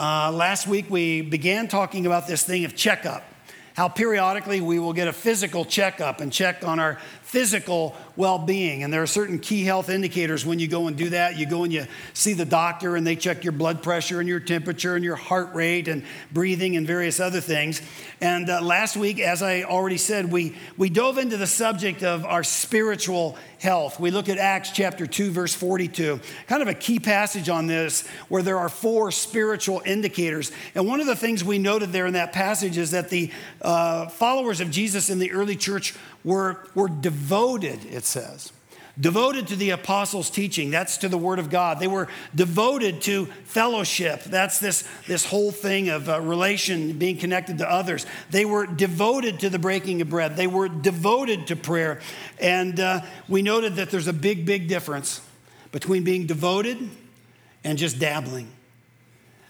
Uh, last week we began talking about this thing of checkup, how periodically we will get a physical checkup and check on our physical well being. And there are certain key health indicators when you go and do that. You go and you see the doctor, and they check your blood pressure and your temperature and your heart rate and breathing and various other things. And uh, last week, as I already said, we, we dove into the subject of our spiritual health. We look at Acts chapter 2, verse 42, kind of a key passage on this where there are four spiritual indicators. And one of the things we noted there in that passage is that the uh, followers of Jesus in the early church were, were devoted, it says. Devoted to the apostles' teaching, that's to the word of God. They were devoted to fellowship, that's this, this whole thing of uh, relation, being connected to others. They were devoted to the breaking of bread, they were devoted to prayer. And uh, we noted that there's a big, big difference between being devoted and just dabbling.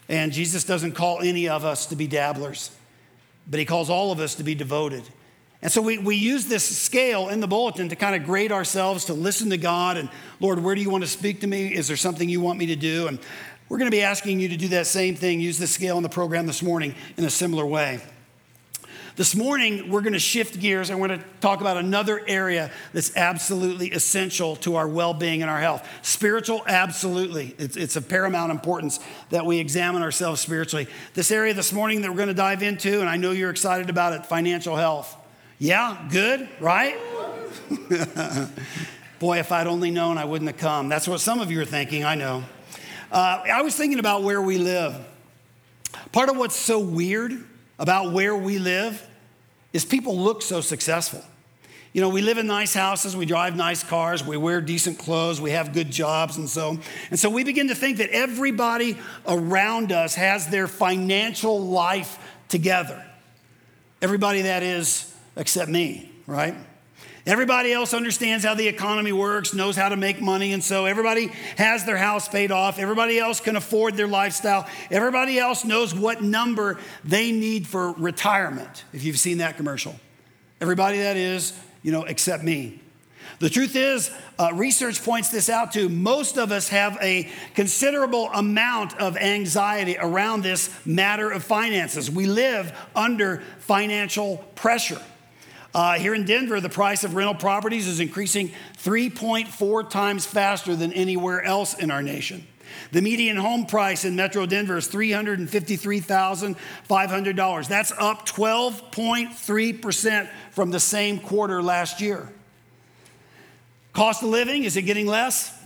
And Jesus doesn't call any of us to be dabblers, but he calls all of us to be devoted. And so we, we use this scale in the bulletin to kind of grade ourselves, to listen to God and, Lord, where do you want to speak to me? Is there something you want me to do? And we're going to be asking you to do that same thing, use the scale in the program this morning in a similar way. This morning, we're going to shift gears we're going to talk about another area that's absolutely essential to our well being and our health. Spiritual, absolutely. It's, it's of paramount importance that we examine ourselves spiritually. This area this morning that we're going to dive into, and I know you're excited about it financial health. Yeah, good, right? Boy, if I'd only known, I wouldn't have come. That's what some of you are thinking, I know. Uh, I was thinking about where we live. Part of what's so weird about where we live is people look so successful. You know, we live in nice houses, we drive nice cars, we wear decent clothes, we have good jobs, and so and so we begin to think that everybody around us has their financial life together. Everybody that is except me, right? Everybody else understands how the economy works, knows how to make money, and so everybody has their house paid off. Everybody else can afford their lifestyle. Everybody else knows what number they need for retirement, if you've seen that commercial. Everybody that is, you know, except me. The truth is, uh, research points this out too. Most of us have a considerable amount of anxiety around this matter of finances. We live under financial pressure. Uh, here in Denver, the price of rental properties is increasing 3.4 times faster than anywhere else in our nation. The median home price in Metro Denver is $353,500. That's up 12.3% from the same quarter last year. Cost of living, is it getting less?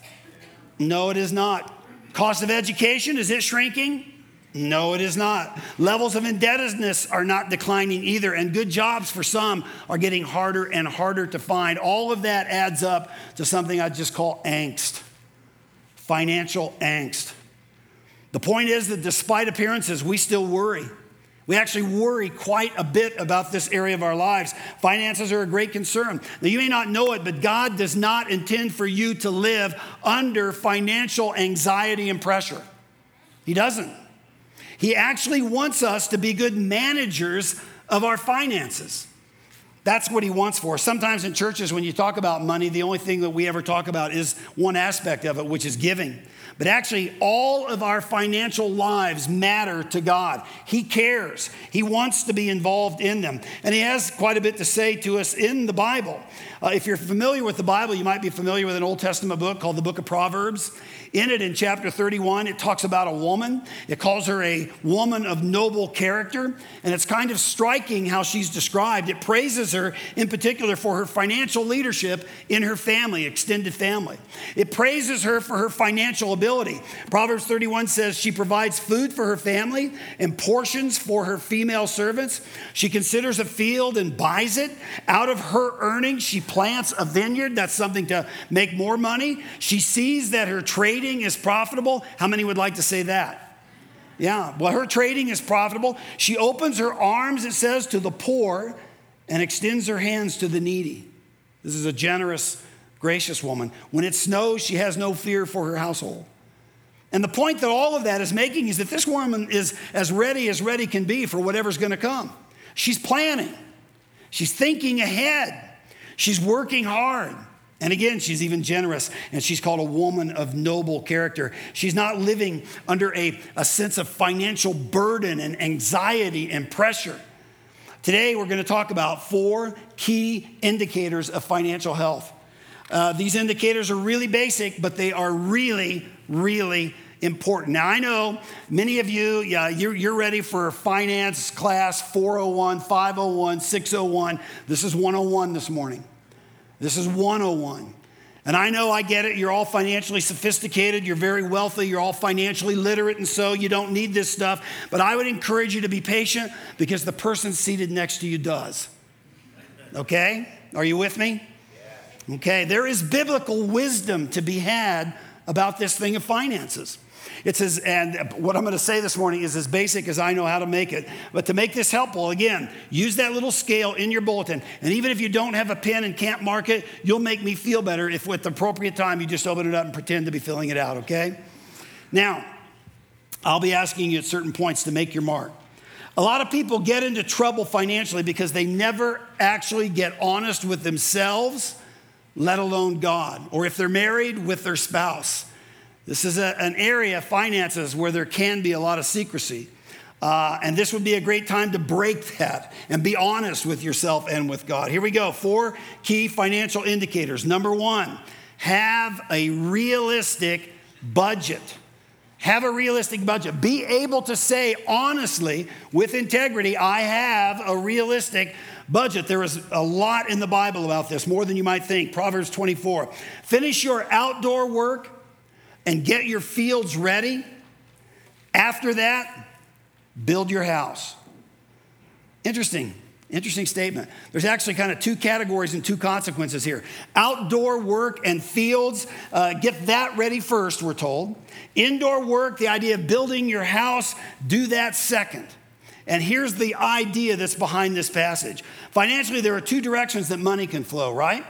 No, it is not. Cost of education, is it shrinking? No, it is not. Levels of indebtedness are not declining either, and good jobs for some are getting harder and harder to find. All of that adds up to something I just call angst financial angst. The point is that despite appearances, we still worry. We actually worry quite a bit about this area of our lives. Finances are a great concern. Now, you may not know it, but God does not intend for you to live under financial anxiety and pressure. He doesn't. He actually wants us to be good managers of our finances. That's what he wants for. Sometimes in churches, when you talk about money, the only thing that we ever talk about is one aspect of it, which is giving. But actually, all of our financial lives matter to God. He cares, He wants to be involved in them. And He has quite a bit to say to us in the Bible. Uh, if you're familiar with the Bible, you might be familiar with an Old Testament book called the Book of Proverbs. In it, in chapter 31, it talks about a woman. It calls her a woman of noble character. And it's kind of striking how she's described. It praises her in particular for her financial leadership in her family, extended family. It praises her for her financial ability. Proverbs 31 says she provides food for her family and portions for her female servants. She considers a field and buys it. Out of her earnings, she plants a vineyard. That's something to make more money. She sees that her trade trading is profitable. How many would like to say that? Yeah, well, her trading is profitable. She opens her arms, it says, to the poor and extends her hands to the needy. This is a generous, gracious woman. When it snows, she has no fear for her household. And the point that all of that is making is that this woman is as ready as ready can be for whatever's going to come. She's planning, she's thinking ahead, she's working hard. And again, she's even generous, and she's called a woman of noble character. She's not living under a, a sense of financial burden and anxiety and pressure. Today, we're going to talk about four key indicators of financial health. Uh, these indicators are really basic, but they are really, really important. Now, I know many of you, yeah, you're, you're ready for finance class 401, 501, 601. This is 101 this morning. This is 101. And I know I get it. You're all financially sophisticated. You're very wealthy. You're all financially literate. And so you don't need this stuff. But I would encourage you to be patient because the person seated next to you does. Okay? Are you with me? Okay. There is biblical wisdom to be had about this thing of finances. It's says, and what I'm going to say this morning is as basic as I know how to make it. But to make this helpful, again, use that little scale in your bulletin. And even if you don't have a pen and can't mark it, you'll make me feel better if, with the appropriate time, you just open it up and pretend to be filling it out, okay? Now, I'll be asking you at certain points to make your mark. A lot of people get into trouble financially because they never actually get honest with themselves, let alone God, or if they're married, with their spouse. This is a, an area, of finances, where there can be a lot of secrecy. Uh, and this would be a great time to break that and be honest with yourself and with God. Here we go. Four key financial indicators. Number one, have a realistic budget. Have a realistic budget. Be able to say honestly, with integrity, I have a realistic budget. There is a lot in the Bible about this, more than you might think. Proverbs 24. Finish your outdoor work and get your fields ready. After that, build your house. Interesting, interesting statement. There's actually kind of two categories and two consequences here outdoor work and fields, uh, get that ready first, we're told. Indoor work, the idea of building your house, do that second. And here's the idea that's behind this passage. Financially, there are two directions that money can flow, right?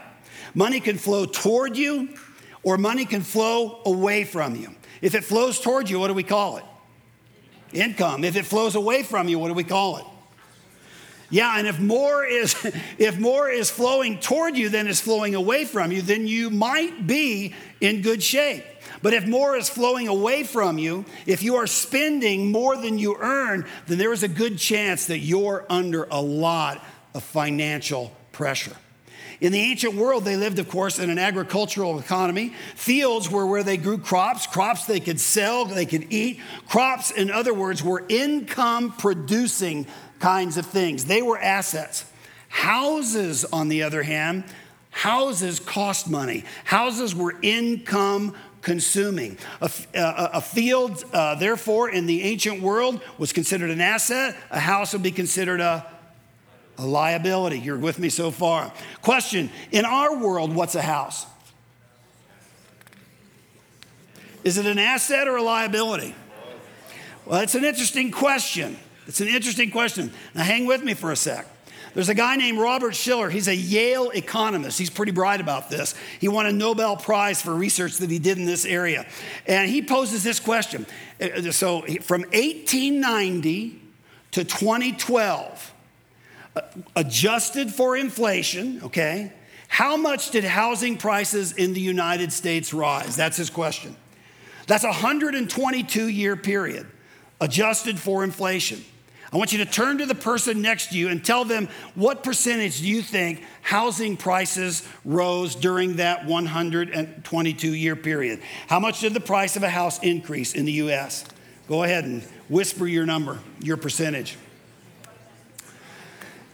Money can flow toward you or money can flow away from you. If it flows toward you, what do we call it? Income. If it flows away from you, what do we call it? Yeah, and if more is if more is flowing toward you than is flowing away from you, then you might be in good shape. But if more is flowing away from you, if you are spending more than you earn, then there is a good chance that you're under a lot of financial pressure. In the ancient world, they lived, of course, in an agricultural economy. Fields were where they grew crops, crops they could sell, they could eat. Crops, in other words, were income producing kinds of things, they were assets. Houses, on the other hand, houses cost money. Houses were income consuming. A, a, a field, uh, therefore, in the ancient world was considered an asset. A house would be considered a a liability. You're with me so far. Question In our world, what's a house? Is it an asset or a liability? Well, it's an interesting question. It's an interesting question. Now, hang with me for a sec. There's a guy named Robert Shiller. He's a Yale economist. He's pretty bright about this. He won a Nobel Prize for research that he did in this area. And he poses this question. Uh, so, from 1890 to 2012, adjusted for inflation, okay, how much did housing prices in the United States rise? That's his question. That's a 122 year period, adjusted for inflation. I want you to turn to the person next to you and tell them what percentage do you think housing prices rose during that 122 year period? How much did the price of a house increase in the US? Go ahead and whisper your number, your percentage.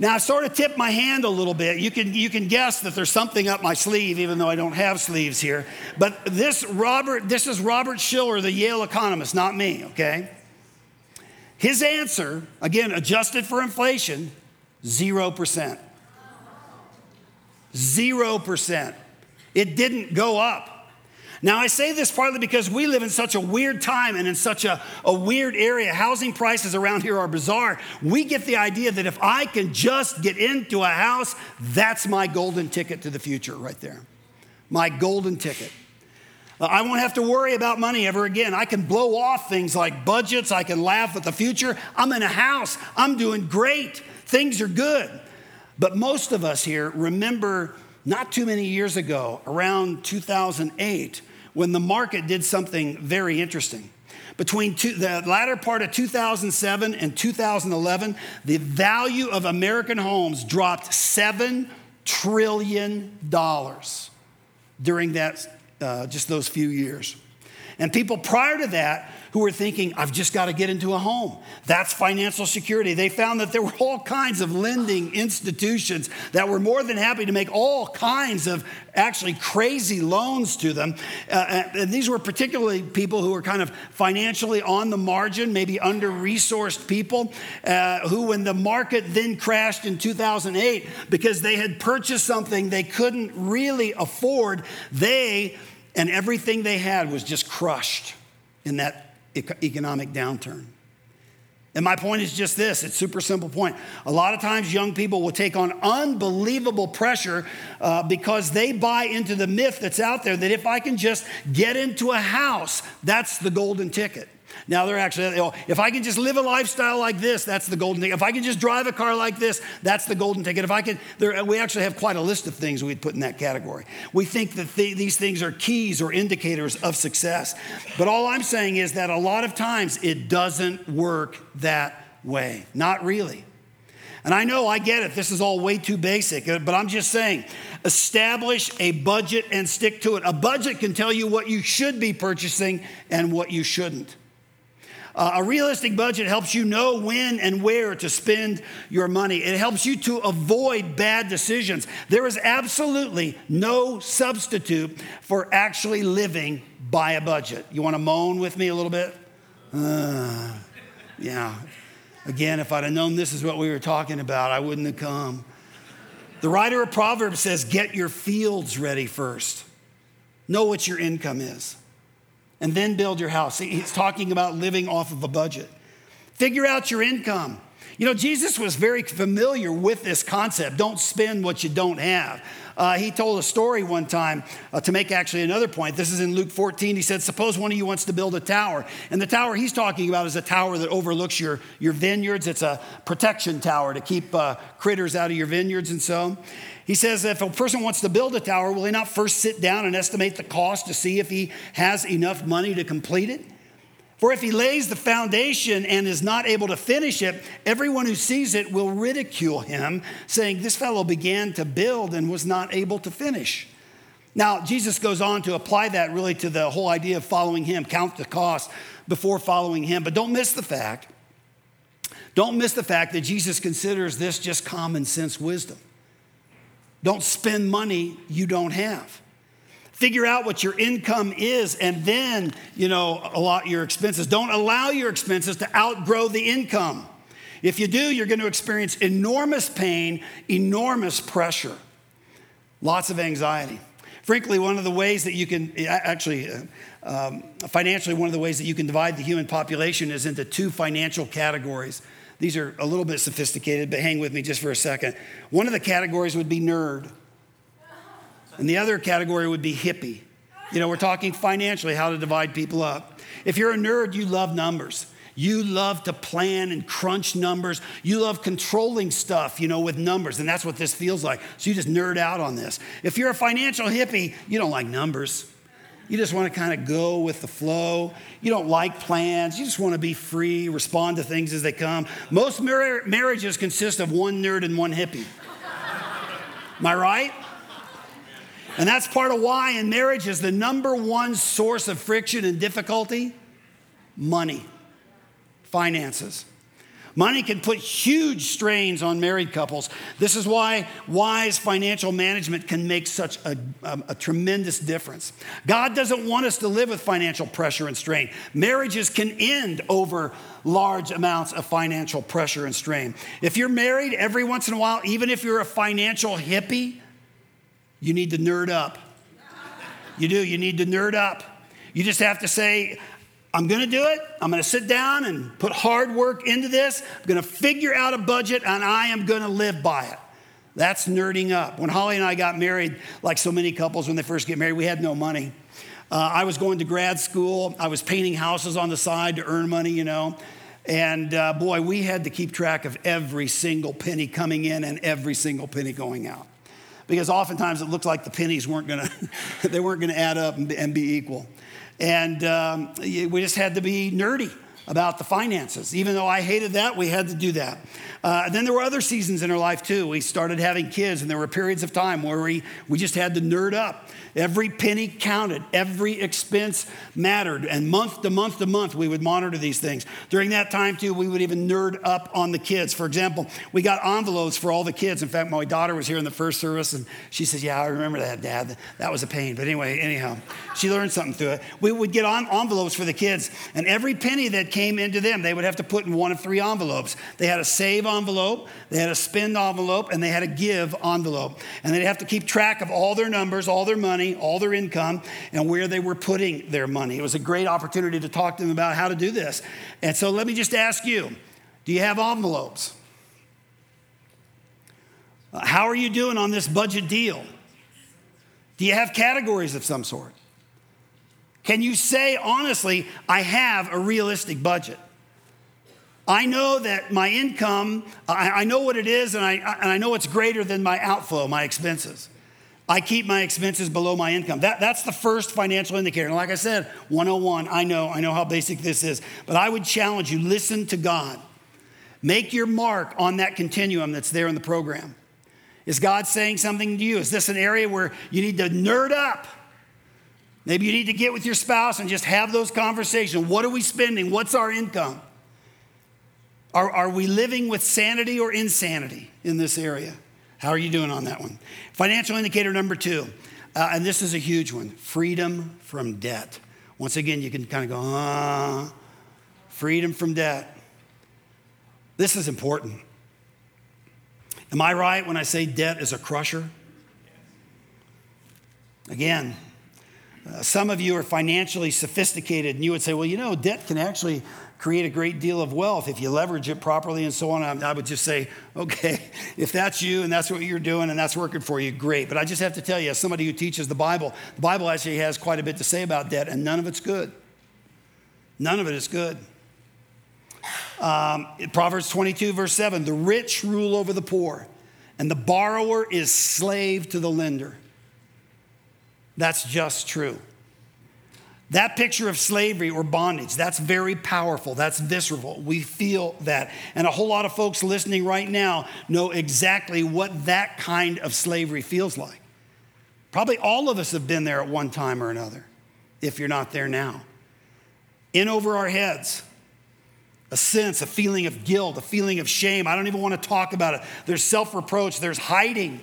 Now, I sort of tipped my hand a little bit. You can, you can guess that there's something up my sleeve, even though I don't have sleeves here. But this, Robert, this is Robert Shiller, the Yale economist, not me, okay? His answer, again, adjusted for inflation, 0%. 0%. It didn't go up. Now, I say this partly because we live in such a weird time and in such a, a weird area. Housing prices around here are bizarre. We get the idea that if I can just get into a house, that's my golden ticket to the future right there. My golden ticket. Uh, I won't have to worry about money ever again. I can blow off things like budgets. I can laugh at the future. I'm in a house. I'm doing great. Things are good. But most of us here remember not too many years ago, around 2008, when the market did something very interesting. Between two, the latter part of 2007 and 2011, the value of American homes dropped $7 trillion during that, uh, just those few years. And people prior to that who were thinking, I've just got to get into a home. That's financial security. They found that there were all kinds of lending institutions that were more than happy to make all kinds of actually crazy loans to them. Uh, uh and these were particularly people who were kind of financially on the margin, maybe under resourced people, uh, who, when the market then crashed in 2008, because they had purchased something they couldn't really afford, they and everything they had was just crushed in that economic downturn. And my point is just this it's super simple point. A lot of times, young people will take on unbelievable pressure uh, because they buy into the myth that's out there that if I can just get into a house, that's the golden ticket. Now they're actually, you know, if I can just live a lifestyle like this, that's the golden ticket. If I can just drive a car like this, that's the golden ticket. If I can, there, we actually have quite a list of things we'd put in that category. We think that th- these things are keys or indicators of success. But all I'm saying is that a lot of times it doesn't work that way. Not really. And I know I get it. This is all way too basic, uh, but I'm just saying establish a budget and stick to it. A budget can tell you what you should be purchasing and what you shouldn't. Uh, a realistic budget helps you know when and where to spend your money. It helps you to avoid bad decisions. There is absolutely no substitute for actually living by a budget. You want to moan with me a little bit? Uh, yeah. Again, if I'd have known this is what we were talking about, I wouldn't have come. The writer of Proverbs says, Get your fields ready first. Know what your income is and then build your house. He's talking about living off of a budget. Figure out your income. You know, Jesus was very familiar with this concept don't spend what you don't have. Uh, he told a story one time uh, to make actually another point. This is in Luke 14. He said, Suppose one of you wants to build a tower. And the tower he's talking about is a tower that overlooks your, your vineyards. It's a protection tower to keep uh, critters out of your vineyards and so. He says, if a person wants to build a tower, will he not first sit down and estimate the cost to see if he has enough money to complete it? For if he lays the foundation and is not able to finish it, everyone who sees it will ridicule him, saying, This fellow began to build and was not able to finish. Now, Jesus goes on to apply that really to the whole idea of following him, count the cost before following him. But don't miss the fact, don't miss the fact that Jesus considers this just common sense wisdom. Don't spend money you don't have. Figure out what your income is and then, you know, allot your expenses. Don't allow your expenses to outgrow the income. If you do, you're going to experience enormous pain, enormous pressure, lots of anxiety. Frankly, one of the ways that you can actually, uh, um, financially, one of the ways that you can divide the human population is into two financial categories. These are a little bit sophisticated, but hang with me just for a second. One of the categories would be nerd. And the other category would be hippie. You know, we're talking financially, how to divide people up. If you're a nerd, you love numbers. You love to plan and crunch numbers. You love controlling stuff, you know, with numbers. And that's what this feels like. So you just nerd out on this. If you're a financial hippie, you don't like numbers. You just want to kind of go with the flow. You don't like plans. You just want to be free, respond to things as they come. Most mar- marriages consist of one nerd and one hippie. Am I right? And that's part of why in marriage is the number one source of friction and difficulty money, finances. Money can put huge strains on married couples. This is why wise financial management can make such a, a, a, tremendous difference. God doesn't want us to live with financial pressure and strain. Marriages can end over large amounts of financial pressure and strain. If you're married every once in a while, even if you're a financial hippie, you need to nerd up. You do, you need to nerd up. You just have to say, I'm gonna do it. I'm gonna sit down and put hard work into this. I'm gonna figure out a budget and I am gonna live by it. That's nerding up. When Holly and I got married, like so many couples when they first get married, we had no money. Uh, I was going to grad school. I was painting houses on the side to earn money, you know. And uh, boy, we had to keep track of every single penny coming in and every single penny going out. Because oftentimes it looked like the pennies weren't going to they weren't going to add up and, be equal. And um, we just had to be nerdy about the finances. Even though I hated that, we had to do that. Uh, then there were other seasons in our life too. We started having kids, and there were periods of time where we, we just had to nerd up. Every penny counted, every expense mattered. And month to month to month, we would monitor these things. During that time, too, we would even nerd up on the kids. For example, we got envelopes for all the kids. In fact, my daughter was here in the first service, and she says, Yeah, I remember that, Dad. That was a pain. But anyway, anyhow, she learned something through it. We would get on envelopes for the kids, and every penny that came into them, they would have to put in one of three envelopes. They had a save envelope, they had a spend envelope, and they had a give envelope. And they'd have to keep track of all their numbers, all their money money, all their income, and where they were putting their money. It was a great opportunity to talk to them about how to do this. And so let me just ask you do you have envelopes? Uh, how are you doing on this budget deal? Do you have categories of some sort? Can you say honestly, I have a realistic budget? I know that my income, I, I know what it is, and I, and I know it's greater than my outflow, my expenses. I keep my expenses below my income. That, that's the first financial indicator. And like I said, 101, I know, I know how basic this is. But I would challenge you listen to God. Make your mark on that continuum that's there in the program. Is God saying something to you? Is this an area where you need to nerd up? Maybe you need to get with your spouse and just have those conversations. What are we spending? What's our income? Are, are we living with sanity or insanity in this area? How are you doing on that one? Financial indicator number two, uh, and this is a huge one freedom from debt. Once again, you can kind of go, ah, freedom from debt. This is important. Am I right when I say debt is a crusher? Again, uh, some of you are financially sophisticated, and you would say, well, you know, debt can actually create a great deal of wealth if you leverage it properly and so on. I would just say, okay, if that's you and that's what you're doing and that's working for you, great. But I just have to tell you, as somebody who teaches the Bible, the Bible actually has quite a bit to say about debt, and none of it's good. None of it is good. Um, Proverbs 22, verse 7 the rich rule over the poor, and the borrower is slave to the lender. That's just true. That picture of slavery or bondage, that's very powerful. That's visceral. We feel that. And a whole lot of folks listening right now know exactly what that kind of slavery feels like. Probably all of us have been there at one time or another, if you're not there now. In over our heads, a sense, a feeling of guilt, a feeling of shame. I don't even want to talk about it. There's self reproach, there's hiding.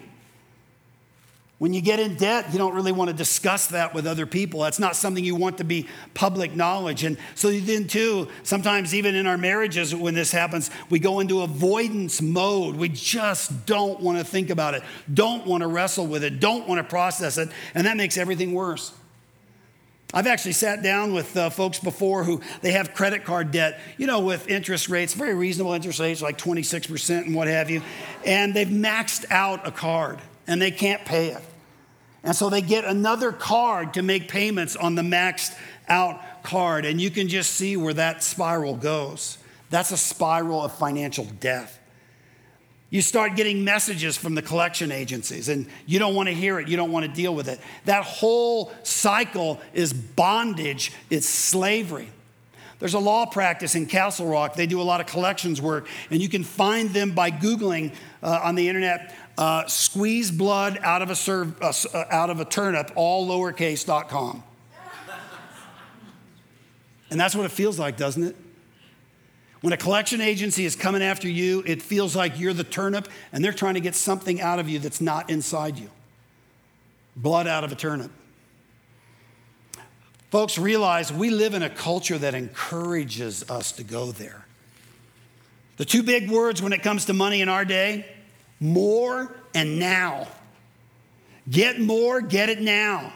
When you get in debt, you don't really want to discuss that with other people. That's not something you want to be public knowledge. And so then, too, sometimes even in our marriages, when this happens, we go into avoidance mode. We just don't want to think about it, don't want to wrestle with it, don't want to process it. And that makes everything worse. I've actually sat down with uh, folks before who they have credit card debt, you know, with interest rates, very reasonable interest rates, like 26% and what have you. And they've maxed out a card and they can't pay it. And so they get another card to make payments on the maxed out card. And you can just see where that spiral goes. That's a spiral of financial death. You start getting messages from the collection agencies, and you don't want to hear it, you don't want to deal with it. That whole cycle is bondage, it's slavery. There's a law practice in Castle Rock. They do a lot of collections work, and you can find them by Googling uh, on the internet uh, squeeze blood out of a, serve, uh, uh, out of a turnip, all lowercase.com. and that's what it feels like, doesn't it? When a collection agency is coming after you, it feels like you're the turnip and they're trying to get something out of you that's not inside you. Blood out of a turnip. Folks, realize we live in a culture that encourages us to go there. The two big words when it comes to money in our day more and now. Get more, get it now.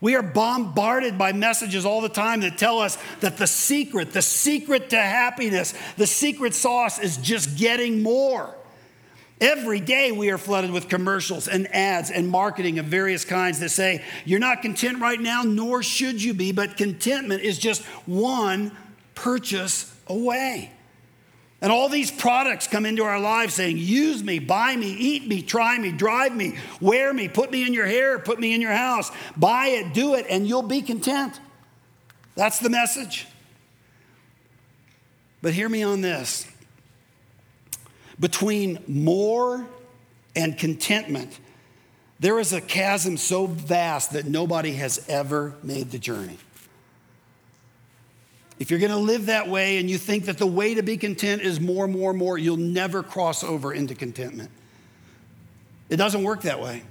We are bombarded by messages all the time that tell us that the secret, the secret to happiness, the secret sauce is just getting more. Every day we are flooded with commercials and ads and marketing of various kinds that say, You're not content right now, nor should you be, but contentment is just one purchase away. And all these products come into our lives saying, use me, buy me, eat me, try me, drive me, wear me, put me in your hair, put me in your house, buy it, do it, and you'll be content. That's the message. But hear me on this between more and contentment, there is a chasm so vast that nobody has ever made the journey. If you're going to live that way and you think that the way to be content is more, more, more, you'll never cross over into contentment. It doesn't work that way.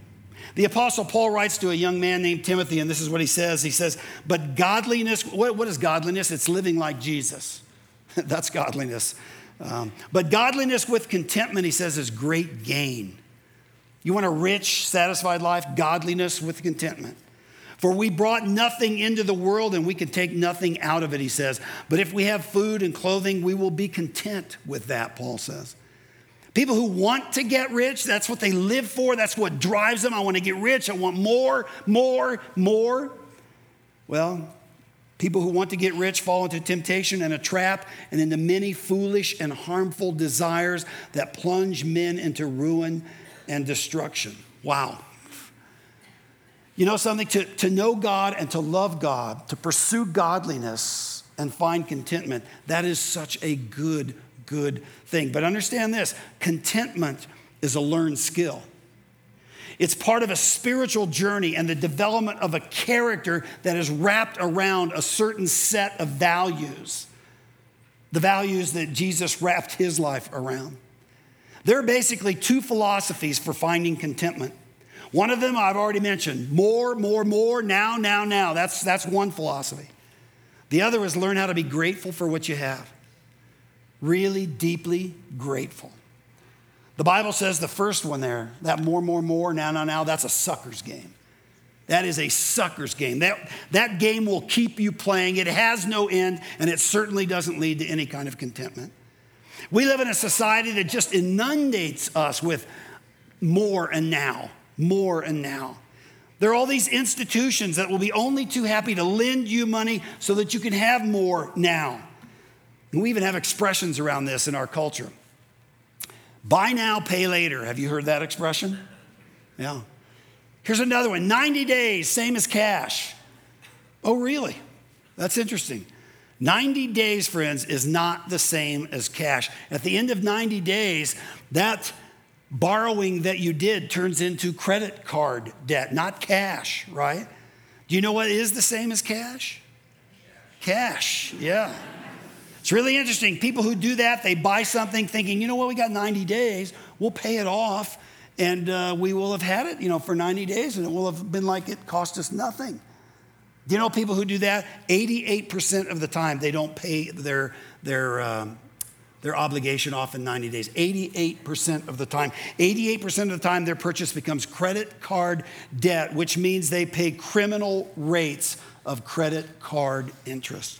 The Apostle Paul writes to a young man named Timothy, and this is what he says. He says, But godliness, what, what is godliness? It's living like Jesus. That's godliness. Um, but godliness with contentment, he says, is great gain. You want a rich, satisfied life? Godliness with contentment. For we brought nothing into the world and we can take nothing out of it, he says. But if we have food and clothing, we will be content with that, Paul says. People who want to get rich, that's what they live for, that's what drives them. I want to get rich, I want more, more, more. Well, people who want to get rich fall into temptation and a trap and into many foolish and harmful desires that plunge men into ruin and destruction. Wow. You know something? To, to know God and to love God, to pursue godliness and find contentment, that is such a good, good thing. But understand this contentment is a learned skill. It's part of a spiritual journey and the development of a character that is wrapped around a certain set of values, the values that Jesus wrapped his life around. There are basically two philosophies for finding contentment. One of them I've already mentioned more, more, more, now, now, now. That's, that's one philosophy. The other is learn how to be grateful for what you have. Really deeply grateful. The Bible says the first one there, that more, more, more, now, now, now, that's a sucker's game. That is a sucker's game. That, that game will keep you playing. It has no end, and it certainly doesn't lead to any kind of contentment. We live in a society that just inundates us with more and now more and now. There are all these institutions that will be only too happy to lend you money so that you can have more now. And we even have expressions around this in our culture. Buy now, pay later. Have you heard that expression? Yeah. Here's another one 90 days, same as cash. Oh, really? That's interesting. 90 days, friends, is not the same as cash. At the end of 90 days, that borrowing that you did turns into credit card debt, not cash, right? Do you know what is the same as cash? Cash, yeah. It's really interesting. People who do that, they buy something thinking, you know what, we got 90 days, we'll pay it off, and uh, we will have had it, you know, for 90 days, and it will have been like it cost us nothing. Do you know people who do that? 88% of the time, they don't pay their, their um, their obligation off in 90 days. 88% of the time. 88% of the time, their purchase becomes credit card debt, which means they pay criminal rates of credit card interest.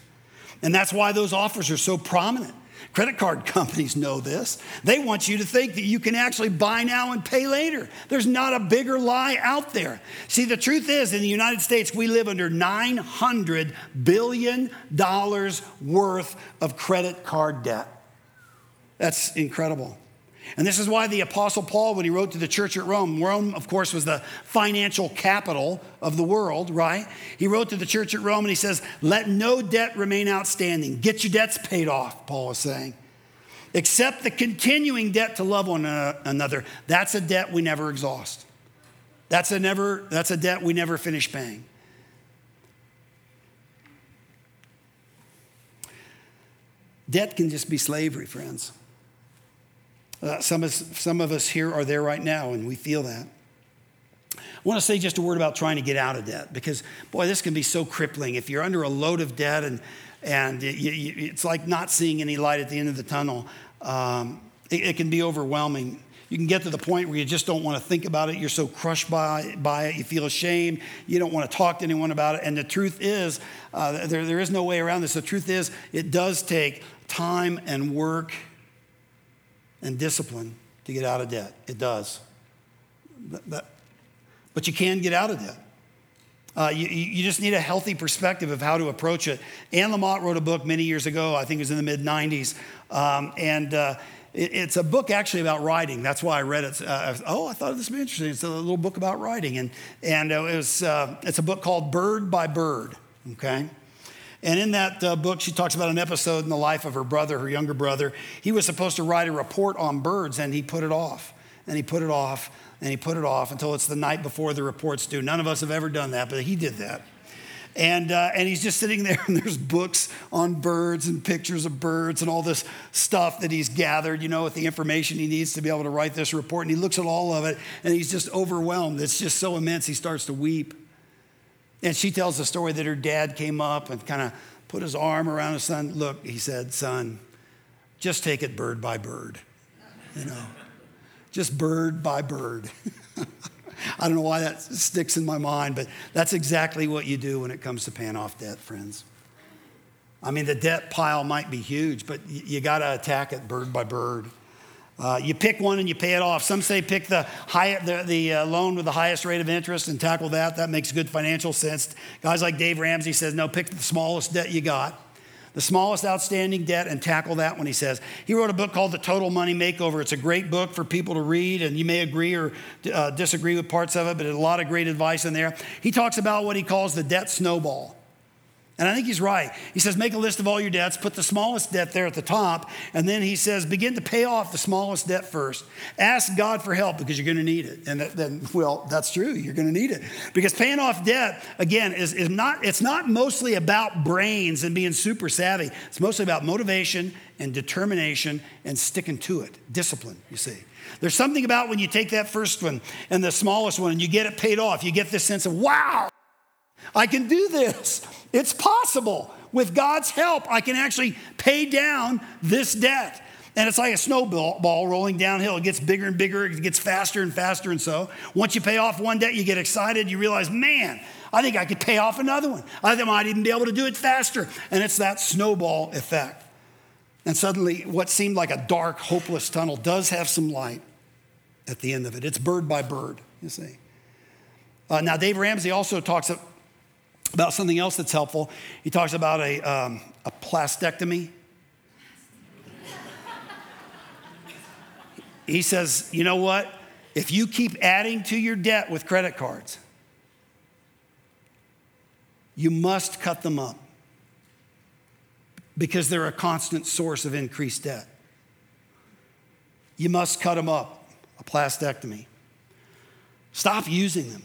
And that's why those offers are so prominent. Credit card companies know this. They want you to think that you can actually buy now and pay later. There's not a bigger lie out there. See, the truth is, in the United States, we live under $900 billion worth of credit card debt. That's incredible. And this is why the Apostle Paul, when he wrote to the church at Rome, Rome, of course, was the financial capital of the world, right? He wrote to the church at Rome and he says, Let no debt remain outstanding. Get your debts paid off, Paul is saying. Except the continuing debt to love one uh, another. That's a debt we never exhaust. That's a, never, that's a debt we never finish paying. Debt can just be slavery, friends. Uh, some, of, some of us here are there right now, and we feel that. I want to say just a word about trying to get out of debt because, boy, this can be so crippling. If you're under a load of debt and, and it, you, it's like not seeing any light at the end of the tunnel, um, it, it, can be overwhelming. You can get to the point where you just don't want to think about it. You're so crushed by, by it. You feel ashamed. You don't want to talk to anyone about it. And the truth is, uh, there, there is no way around this. The truth is, it does take time and work and discipline to get out of debt. It does. That, but you can get out of debt. Uh, you, you, just need a healthy perspective of how to approach it. Anne Lamott wrote a book many years ago, I think it was in the mid 90s. Um, and uh, it, it's a book actually about writing. That's why I read it. Uh, oh, I thought this would be interesting. It's a little book about writing. And, and uh, it was, uh, it's a book called Bird by Bird, okay? And in that uh, book, she talks about an episode in the life of her brother, her younger brother. He was supposed to write a report on birds, and he put it off. And he put it off and he put it off until it's the night before the report's due. None of us have ever done that, but he did that. And, uh, and he's just sitting there, and there's books on birds and pictures of birds and all this stuff that he's gathered, you know, with the information he needs to be able to write this report. And he looks at all of it, and he's just overwhelmed. It's just so immense, he starts to weep. And she tells the story that her dad came up and kind of put his arm around his son. Look, he said, son, just take it bird by bird, you know just bird by bird. I don't know why that sticks in my mind, but that's exactly what you do when it comes to paying off debt, friends. I mean, the debt pile might be huge, but you got to attack it bird by bird. Uh, you pick one and you pay it off. Some say pick the, high, the, the uh, loan with the highest rate of interest and tackle that. That makes good financial sense. Guys like Dave Ramsey says, no, pick the smallest debt you got the smallest outstanding debt and tackle that one, he says. He wrote a book called The Total Money Makeover. It's a great book for people to read, and you may agree or uh, disagree with parts of it, but a lot of great advice in there. He talks about what he calls the debt snowball. And I think he's right. He says, make a list of all your debts, put the smallest debt there at the top, and then he says, begin to pay off the smallest debt first. Ask God for help because you're going to need it. And then, well, that's true. You're going to need it. Because paying off debt, again, is, is not, it's not mostly about brains and being super savvy. It's mostly about motivation and determination and sticking to it. Discipline, you see. There's something about when you take that first one and the smallest one and you get it paid off, you get this sense of, wow, I can do this. It's possible. With God's help, I can actually pay down this debt. And it's like a snowball rolling downhill. It gets bigger and bigger, it gets faster and faster. And so, once you pay off one debt, you get excited. You realize, man, I think I could pay off another one. I might even be able to do it faster. And it's that snowball effect. And suddenly, what seemed like a dark, hopeless tunnel does have some light at the end of it. It's bird by bird, you see. Uh, now, Dave Ramsey also talks about something else that's helpful. He talks about a, um, a plastectomy. he says, you know what? If you keep adding to your debt with credit cards, you must cut them up because they're a constant source of increased debt. You must cut them up, a plastectomy. Stop using them.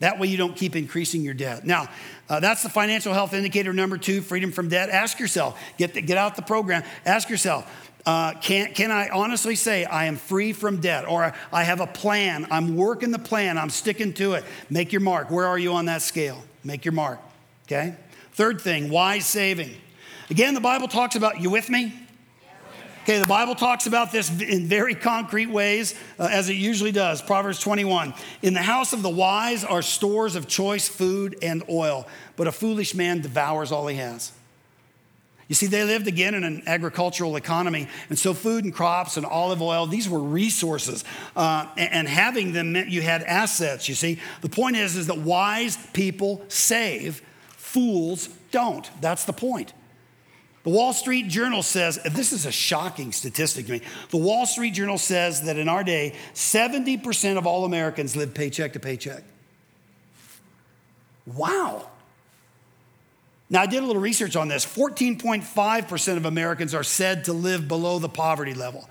That way, you don't keep increasing your debt. Now, uh, that's the financial health indicator number two freedom from debt. Ask yourself, get, the, get out the program, ask yourself, uh, can, can I honestly say I am free from debt or I have a plan? I'm working the plan, I'm sticking to it. Make your mark. Where are you on that scale? Make your mark, okay? Third thing, wise saving. Again, the Bible talks about, you with me? Okay, the Bible talks about this in very concrete ways, uh, as it usually does. Proverbs 21 In the house of the wise are stores of choice food and oil, but a foolish man devours all he has. You see, they lived again in an agricultural economy, and so food and crops and olive oil, these were resources. Uh, and, and having them meant you had assets, you see. The point is, is that wise people save, fools don't. That's the point. The Wall Street Journal says, this is a shocking statistic to me. The Wall Street Journal says that in our day, 70% of all Americans live paycheck to paycheck. Wow. Now, I did a little research on this. 14.5% of Americans are said to live below the poverty level.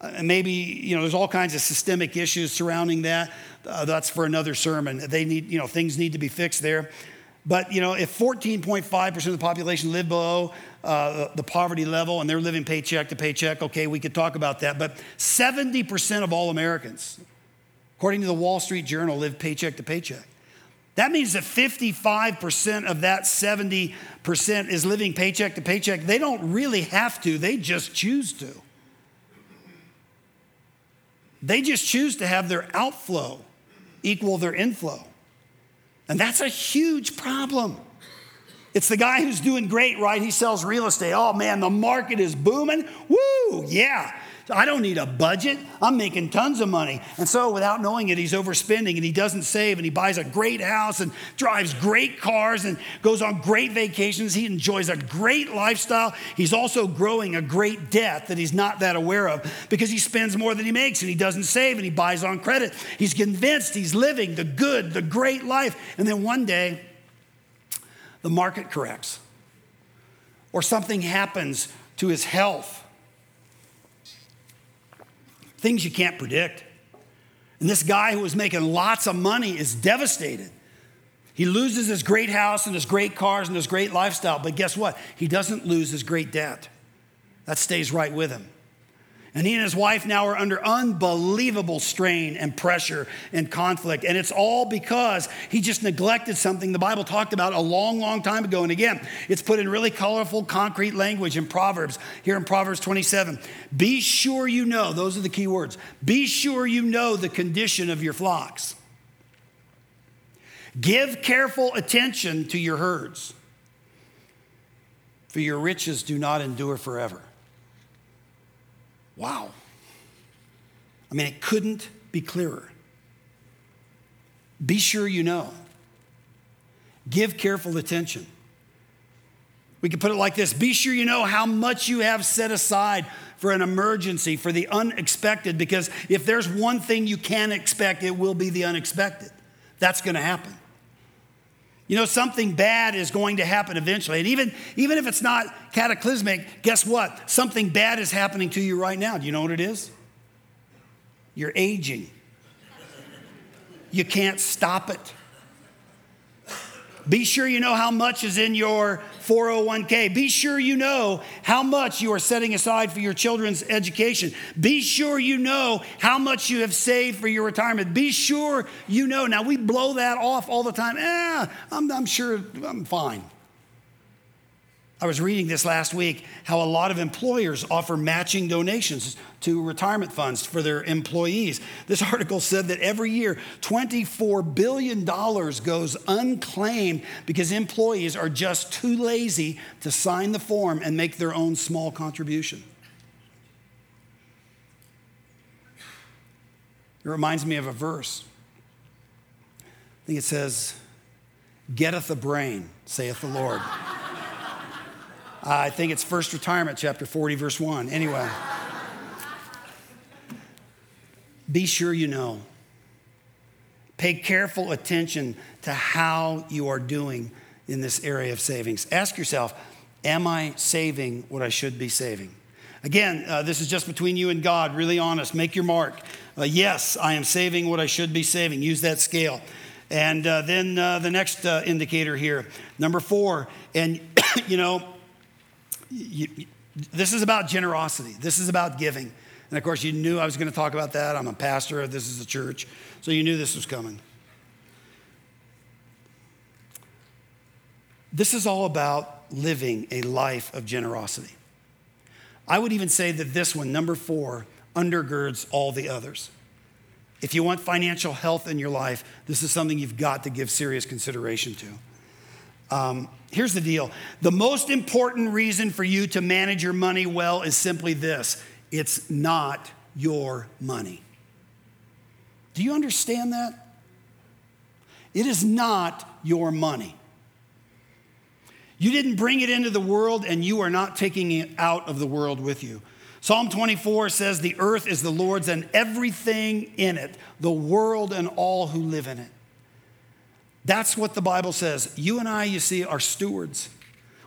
Uh, and maybe, you know, there's all kinds of systemic issues surrounding that. Uh, that's for another sermon. They need, you know, things need to be fixed there. But, you know, if 14.5% of the population live below uh, the poverty level and they're living paycheck to paycheck, okay, we could talk about that. But 70% of all Americans, according to the Wall Street Journal, live paycheck to paycheck. That means that 55% of that 70% is living paycheck to paycheck. They don't really have to, they just choose to. They just choose to have their outflow equal their inflow. And that's a huge problem. It's the guy who's doing great, right? He sells real estate. Oh man, the market is booming. Woo, yeah. I don't need a budget. I'm making tons of money. And so, without knowing it, he's overspending and he doesn't save and he buys a great house and drives great cars and goes on great vacations. He enjoys a great lifestyle. He's also growing a great debt that he's not that aware of because he spends more than he makes and he doesn't save and he buys on credit. He's convinced he's living the good, the great life. And then one day, the market corrects or something happens to his health things you can't predict. And this guy who was making lots of money is devastated. He loses his great house and his great cars and his great lifestyle, but guess what? He doesn't lose his great debt. That stays right with him. And he and his wife now are under unbelievable strain and pressure and conflict. And it's all because he just neglected something the Bible talked about a long, long time ago. And again, it's put in really colorful, concrete language in Proverbs, here in Proverbs 27. Be sure you know, those are the key words. Be sure you know the condition of your flocks. Give careful attention to your herds, for your riches do not endure forever. Wow. I mean, it couldn't be clearer. Be sure you know. Give careful attention. We could put it like this Be sure you know how much you have set aside for an emergency, for the unexpected, because if there's one thing you can expect, it will be the unexpected. That's going to happen. You know, something bad is going to happen eventually. And even, even if it's not cataclysmic, guess what? Something bad is happening to you right now. Do you know what it is? You're aging. You can't stop it. Be sure you know how much is in your 401k. Be sure you know how much you are setting aside for your children's education. Be sure you know how much you have saved for your retirement. Be sure you know. Now, we blow that off all the time. Eh, I'm, I'm sure I'm fine. I was reading this last week how a lot of employers offer matching donations to retirement funds for their employees. This article said that every year $24 billion goes unclaimed because employees are just too lazy to sign the form and make their own small contribution. It reminds me of a verse. I think it says, Getteth a brain, saith the Lord. I think it's First Retirement, chapter 40, verse 1. Anyway, be sure you know. Pay careful attention to how you are doing in this area of savings. Ask yourself, am I saving what I should be saving? Again, uh, this is just between you and God, really honest. Make your mark. Uh, yes, I am saving what I should be saving. Use that scale. And uh, then uh, the next uh, indicator here, number four, and you know, you, this is about generosity. This is about giving. And of course, you knew I was going to talk about that. I'm a pastor, this is a church. So you knew this was coming. This is all about living a life of generosity. I would even say that this one, number four, undergirds all the others. If you want financial health in your life, this is something you've got to give serious consideration to. Um, here's the deal the most important reason for you to manage your money well is simply this it's not your money. Do you understand that? It is not your money. You didn't bring it into the world, and you are not taking it out of the world with you. Psalm 24 says, The earth is the Lord's and everything in it, the world and all who live in it. That's what the Bible says. You and I, you see, are stewards.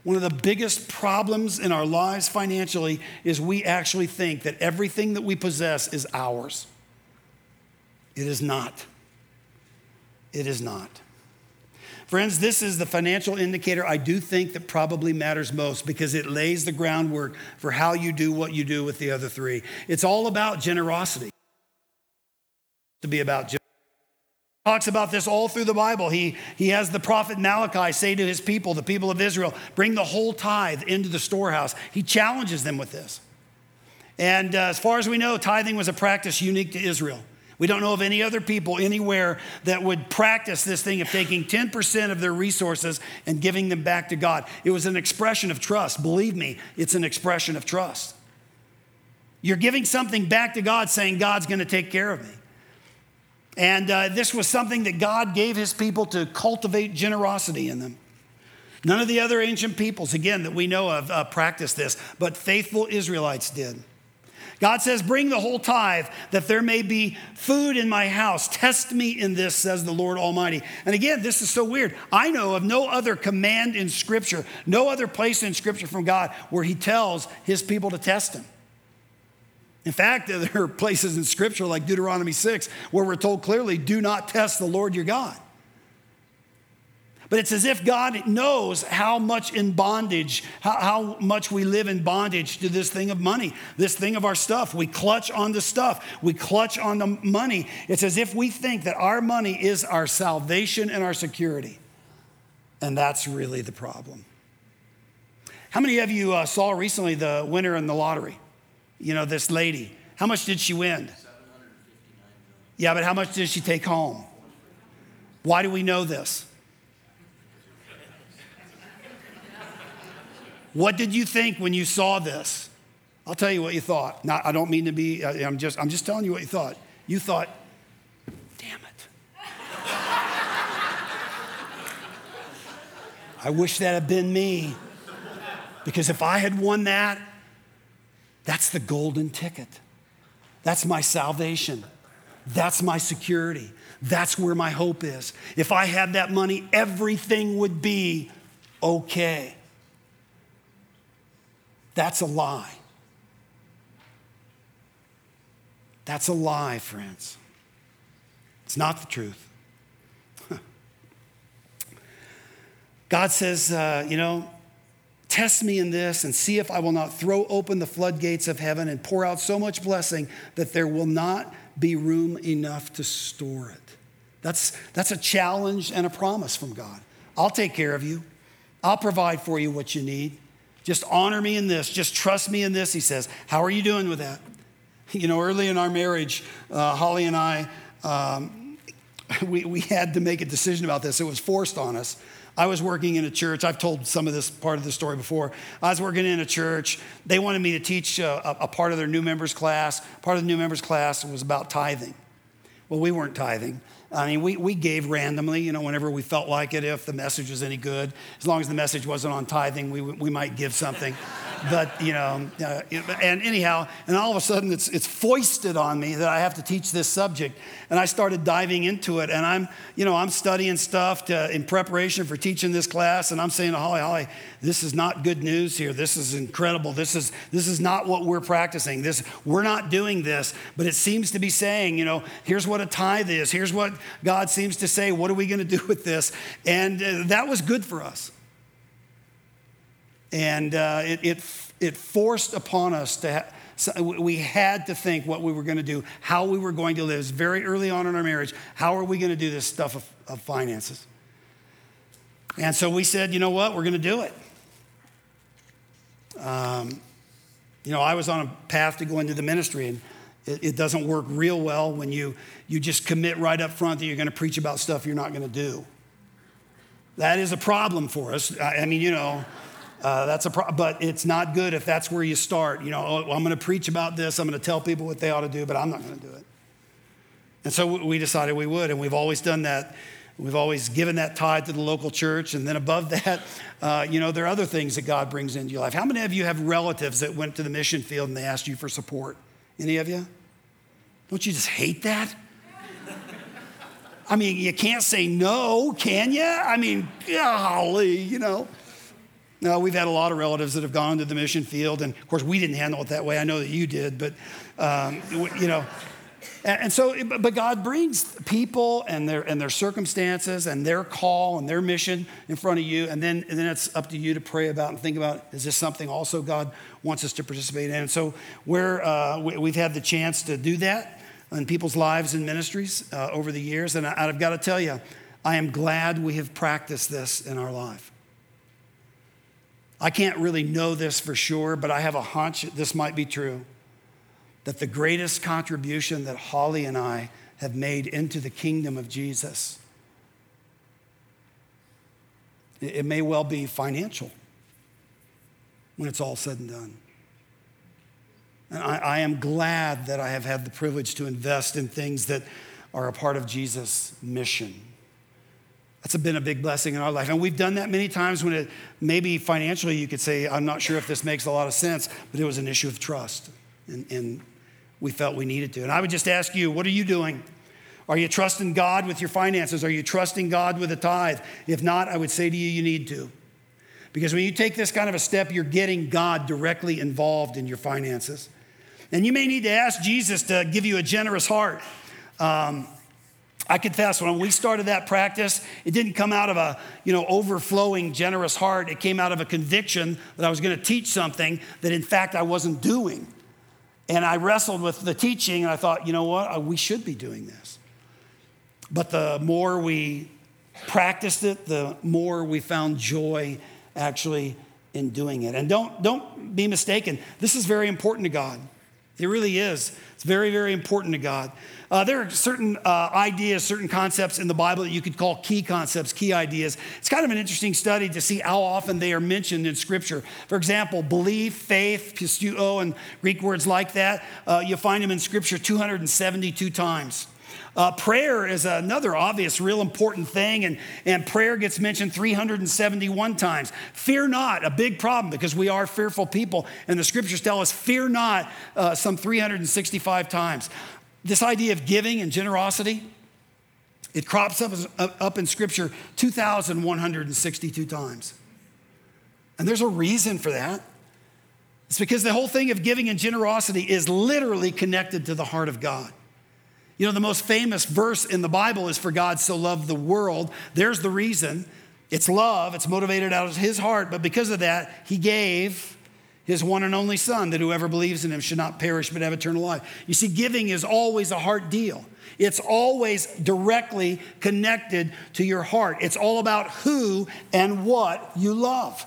One of the biggest problems in our lives financially is we actually think that everything that we possess is ours. It is not. It is not. Friends, this is the financial indicator I do think that probably matters most because it lays the groundwork for how you do what you do with the other three. It's all about generosity. To be about generosity talks about this all through the Bible. He, he has the prophet Malachi say to his people, the people of Israel, bring the whole tithe into the storehouse. He challenges them with this. And uh, as far as we know, tithing was a practice unique to Israel. We don't know of any other people anywhere that would practice this thing of taking 10% of their resources and giving them back to God. It was an expression of trust. Believe me, it's an expression of trust. You're giving something back to God, saying, God's going to take care of me. And uh, this was something that God gave his people to cultivate generosity in them. None of the other ancient peoples, again, that we know of, uh, practiced this, but faithful Israelites did. God says, Bring the whole tithe that there may be food in my house. Test me in this, says the Lord Almighty. And again, this is so weird. I know of no other command in Scripture, no other place in Scripture from God where He tells His people to test Him. In fact, there are places in Scripture like Deuteronomy 6 where we're told clearly, do not test the Lord your God. But it's as if God knows how much in bondage, how, how, much we live in bondage to this thing of money, this thing of our stuff. We clutch on the stuff, we clutch on the money. It's as if we think that our money is our salvation and our security. And that's really the problem. How many of you uh, saw recently the winner in the lottery? You know, this lady. How much did she win? Yeah, but how much did she take home? Why do we know this? What did you think when you saw this? I'll tell you what you thought. Not, I don't mean to be, I'm just, I'm just telling you what you thought. You thought, damn it. I wish that had been me. Because if I had won that, that's the golden ticket. That's my salvation. That's my security. That's where my hope is. If I had that money, everything would be okay. That's a lie. That's a lie, friends. It's not the truth. God says, uh, you know, Test me in this and see if I will not throw open the floodgates of heaven and pour out so much blessing that there will not be room enough to store it. That's, that's a challenge and a promise from God. I'll take care of you, I'll provide for you what you need. Just honor me in this, just trust me in this, he says. How are you doing with that? You know, early in our marriage, uh, Holly and I, um, we, we had to make a decision about this. It was forced on us. I was working in a church. I've told some of this part of the story before. I was working in a church. They wanted me to teach a, a part of their new members class. Part of the new members class was about tithing. Well, we weren't tithing. I mean, we, we gave randomly, you know, whenever we felt like it, if the message was any good. As long as the message wasn't on tithing, we, we might give something but you know, uh, and anyhow, and all of a sudden it's, it's foisted on me that I have to teach this subject. And I started diving into it, and I'm, you know, I'm studying stuff to, in preparation for teaching this class, and I'm saying to Holly, Holly, this is not good news here. This is incredible. This is, this is not what we're practicing. This, we're not doing this, but it seems to be saying, you know, here's what a tithe is. Here's what God seems to say. What are we going to do with this? And uh, that was good for us. And uh, it, it, it, forced upon us to, ha- we had to think what we were going to do, how we were going to live. Very early on in our marriage. How are we going to do this stuff of, of finances? And so we said, you know what, we're going to do it. Um, you know, I was on a path to go into the ministry, and it, it, doesn't work real well when you, you just commit right up front that you're going to preach about stuff you're not going to do. That is a problem for us. I, I mean, you know, uh, that's a pro- but it's not good if that's where you start. You know, oh, I'm going to preach about this. I'm going to tell people what they ought to do, but I'm not going to do it. And so we decided we would, and we've always done that. We've always given that tithe to the local church, and then above that, uh, you know, there are other things that God brings into your life. How many of you have relatives that went to the mission field and they asked you for support? Any of you? Don't you just hate that? I mean, you can't say no, can you? I mean, golly, you know. No, we've had a lot of relatives that have gone to the mission field, and of course, we didn't handle it that way. I know that you did, but um, you know. And so, but God brings people and their, and their circumstances and their call and their mission in front of you. And then, and then it's up to you to pray about and think about is this something also God wants us to participate in? And so, we're, uh, we, have had the chance to do that in people's lives and ministries uh, over the years. And I, I've got to tell you, I am glad we have practiced this in our life. I can't really know this for sure, but I have a hunch this might be true that the greatest contribution that Holly and I have made into the kingdom of Jesus, it may well be financial when it's all said and done. And I, I am glad that I have had the privilege to invest in things that are a part of Jesus' mission. That's been a big blessing in our life. And we've done that many times when it maybe financially you could say, I'm not sure if this makes a lot of sense, but it was an issue of trust. And, and we felt we needed to. And I would just ask you, what are you doing? Are you trusting God with your finances? Are you trusting God with a tithe? If not, I would say to you, you need to. Because when you take this kind of a step, you're getting God directly involved in your finances. And you may need to ask Jesus to give you a generous heart. Um, I confess, when we started that practice, it didn't come out of a you know overflowing generous heart. It came out of a conviction that I was going to teach something that, in fact, I wasn't doing. And I wrestled with the teaching, and I thought, you know what, uh, we should be doing this. But the more we practiced it, the more we found joy actually in doing it. And don't don't be mistaken. This is very important to God. It really is. It's very, very important to God. Uh, there are certain uh, ideas, certain concepts in the Bible that you could call key concepts, key ideas. It's kind of an interesting study to see how often they are mentioned in Scripture. For example, belief, faith, pisteuo, and Greek words like that, uh, you find them in Scripture 272 times. Uh, prayer is another obvious, real important thing, and, and prayer gets mentioned 371 times. Fear not, a big problem because we are fearful people, and the scriptures tell us, fear not, uh, some 365 times. This idea of giving and generosity, it crops up, up in Scripture 2,162 times. And there's a reason for that. It's because the whole thing of giving and generosity is literally connected to the heart of God. You know, the most famous verse in the Bible is For God so loved the world. There's the reason. It's love, it's motivated out of his heart, but because of that, he gave his one and only Son, that whoever believes in him should not perish but have eternal life. You see, giving is always a heart deal. It's always directly connected to your heart. It's all about who and what you love.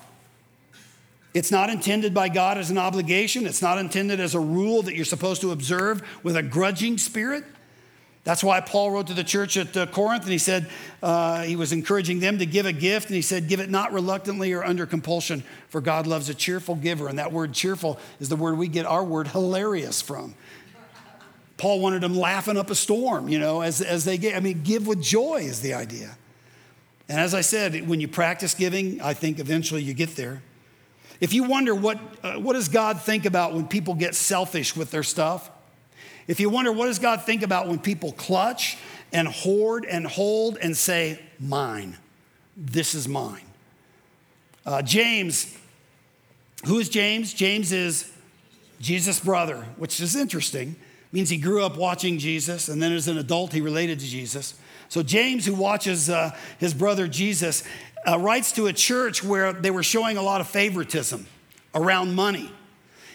It's not intended by God as an obligation. It's not intended as a rule that you're supposed to observe with a grudging spirit. That's why Paul wrote to the church at uh, Corinth and he said, uh, he was encouraging them to give a gift. And he said, Give it not reluctantly or under compulsion, for God loves a cheerful giver. And that word cheerful is the word we get our word hilarious from. Paul wanted them laughing up a storm, you know, as, as they get. I mean, give with joy is the idea. And as I said, when you practice giving, I think eventually you get there. If you wonder what, uh, what does God think about when people get selfish with their stuff, if you wonder what does God think about when people clutch and hoard and hold and say, mine, this is mine. Uh, James, who is James? James is Jesus' brother, which is interesting. It means he grew up watching Jesus, and then as an adult, he related to Jesus. So James, who watches uh, his brother Jesus, uh, writes to a church where they were showing a lot of favoritism around money.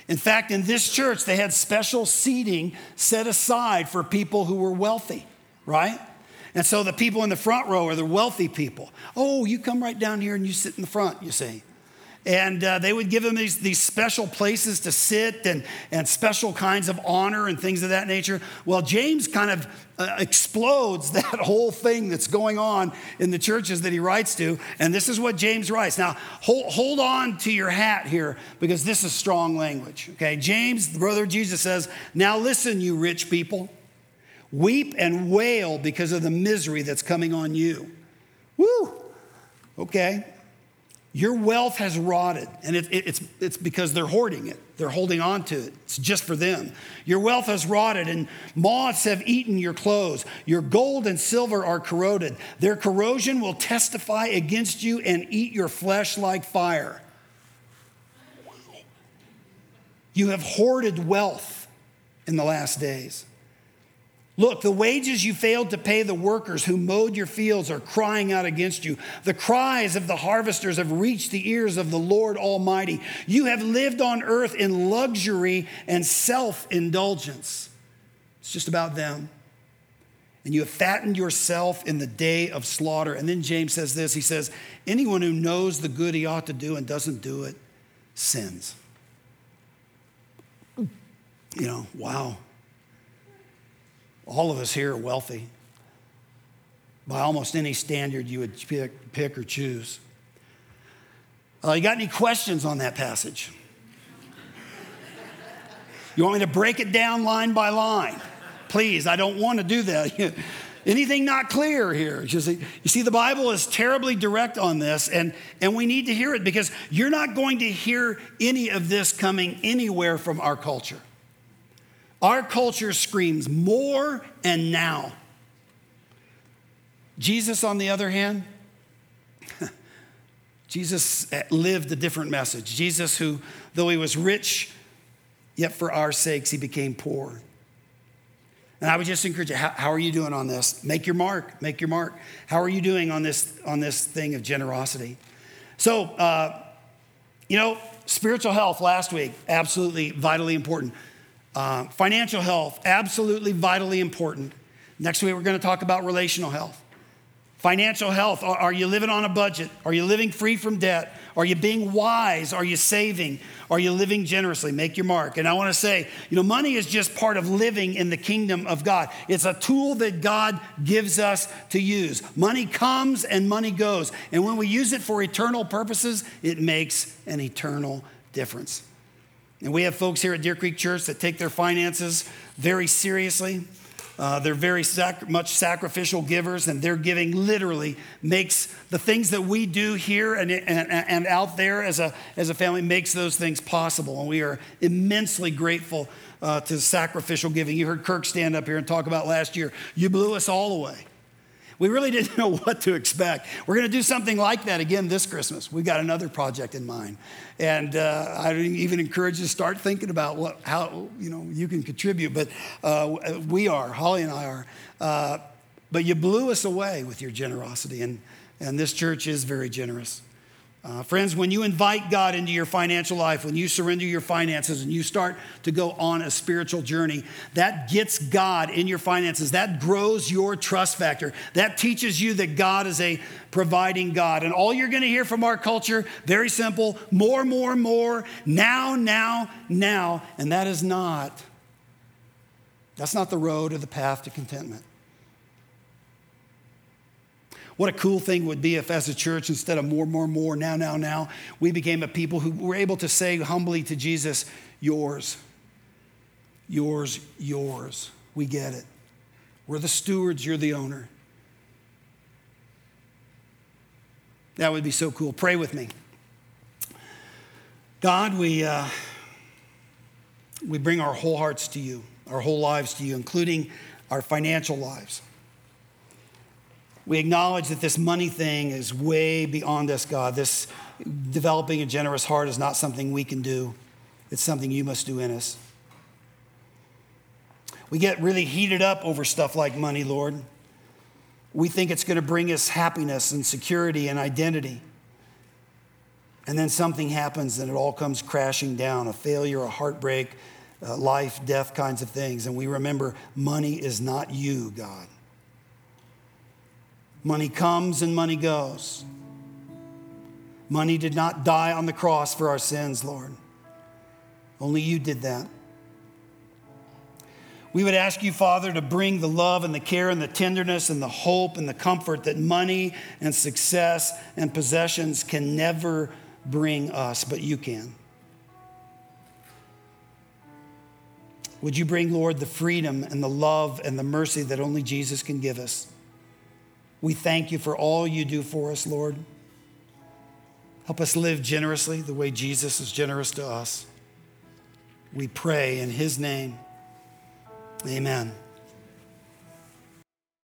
In fact, in this church, they had special seating set aside for people who were wealthy, right? And so the people in the front row are the wealthy people. Oh, you come right down here and you sit in the front, you see. And uh, they would give them these, these special places to sit and, and special kinds of honor and things of that nature. Well, James kind of uh, explodes that whole thing that's going on in the churches that he writes to. And this is what James writes. Now, hold, hold on to your hat here because this is strong language. Okay, James, the brother of Jesus, says, Now listen, you rich people, weep and wail because of the misery that's coming on you. Woo! Okay, your wealth has rotted, and it, it, it's, it's because they're hoarding it. They're holding on to it. It's just for them. Your wealth has rotted, and moths have eaten your clothes. Your gold and silver are corroded. Their corrosion will testify against you and eat your flesh like fire. You have hoarded wealth in the last days. Look, the wages you failed to pay the workers who mowed your fields are crying out against you. The cries of the harvesters have reached the ears of the Lord Almighty. You have lived on earth in luxury and self indulgence. It's just about them. And you have fattened yourself in the day of slaughter. And then James says this he says, Anyone who knows the good he ought to do and doesn't do it sins. You know, wow. All of us here are wealthy by almost any standard you would pick, pick or choose. Uh, you got any questions on that passage? You want me to break it down line by line? Please, I don't want to do that. Anything not clear here? You see, you see, the Bible is terribly direct on this, and, and we need to hear it because you're not going to hear any of this coming anywhere from our culture. Our culture screams more and now. Jesus, on the other hand, Jesus lived a different message. Jesus, who, though he was rich, yet for our sakes he became poor. And I would just encourage you, how, how, are you doing on this? Make your mark, make your mark. How are you doing on this, on this thing of generosity? So, uh, you know, spiritual health last week, absolutely vitally important. Uh, financial health, absolutely vitally important. Next week, we're going to talk about relational health. Financial health, are you living on a budget? Are you living free from debt? Are you being wise? Are you saving? Are you living generously? Make your mark. And I want to say, you know, money is just part of living in the kingdom of God. It's a tool that God gives us to use. Money comes and money goes. And when we use it for eternal purposes, it makes an eternal difference. And we have folks here at Deer Creek Church that take their finances very seriously. Uh, they're very sac- much sacrificial givers, and their giving literally makes the things that we do here and, and, and out there as a, as a family makes those things possible. And we are immensely grateful uh, to sacrificial giving. You heard Kirk stand up here and talk about last year. You blew us all away. We really didn't know what to expect. We're going to do something like that again this Christmas. We've got another project in mind. And uh, I even encourage you to start thinking about what, how you, know, you can contribute. But uh, we are, Holly and I are. Uh, but you blew us away with your generosity. And, and this church is very generous. Uh, friends, when you invite God into your financial life, when you surrender your finances and you start to go on a spiritual journey, that gets God in your finances. That grows your trust factor. That teaches you that God is a providing God. And all you're going to hear from our culture, very simple more, more, more, now, now, now. And that is not, that's not the road or the path to contentment. What a cool thing would be if, as a church, instead of more, more, more, now, now, now, we became a people who were able to say humbly to Jesus, Yours, yours, yours. We get it. We're the stewards, you're the owner. That would be so cool. Pray with me. God, we, uh, we bring our whole hearts to you, our whole lives to you, including our financial lives. We acknowledge that this money thing is way beyond us, God. This developing a generous heart is not something we can do, it's something you must do in us. We get really heated up over stuff like money, Lord. We think it's going to bring us happiness and security and identity. And then something happens and it all comes crashing down a failure, a heartbreak, uh, life, death kinds of things. And we remember money is not you, God. Money comes and money goes. Money did not die on the cross for our sins, Lord. Only you did that. We would ask you, Father, to bring the love and the care and the tenderness and the hope and the comfort that money and success and possessions can never bring us, but you can. Would you bring, Lord, the freedom and the love and the mercy that only Jesus can give us? We thank you for all you do for us, Lord. Help us live generously the way Jesus is generous to us. We pray in his name. Amen.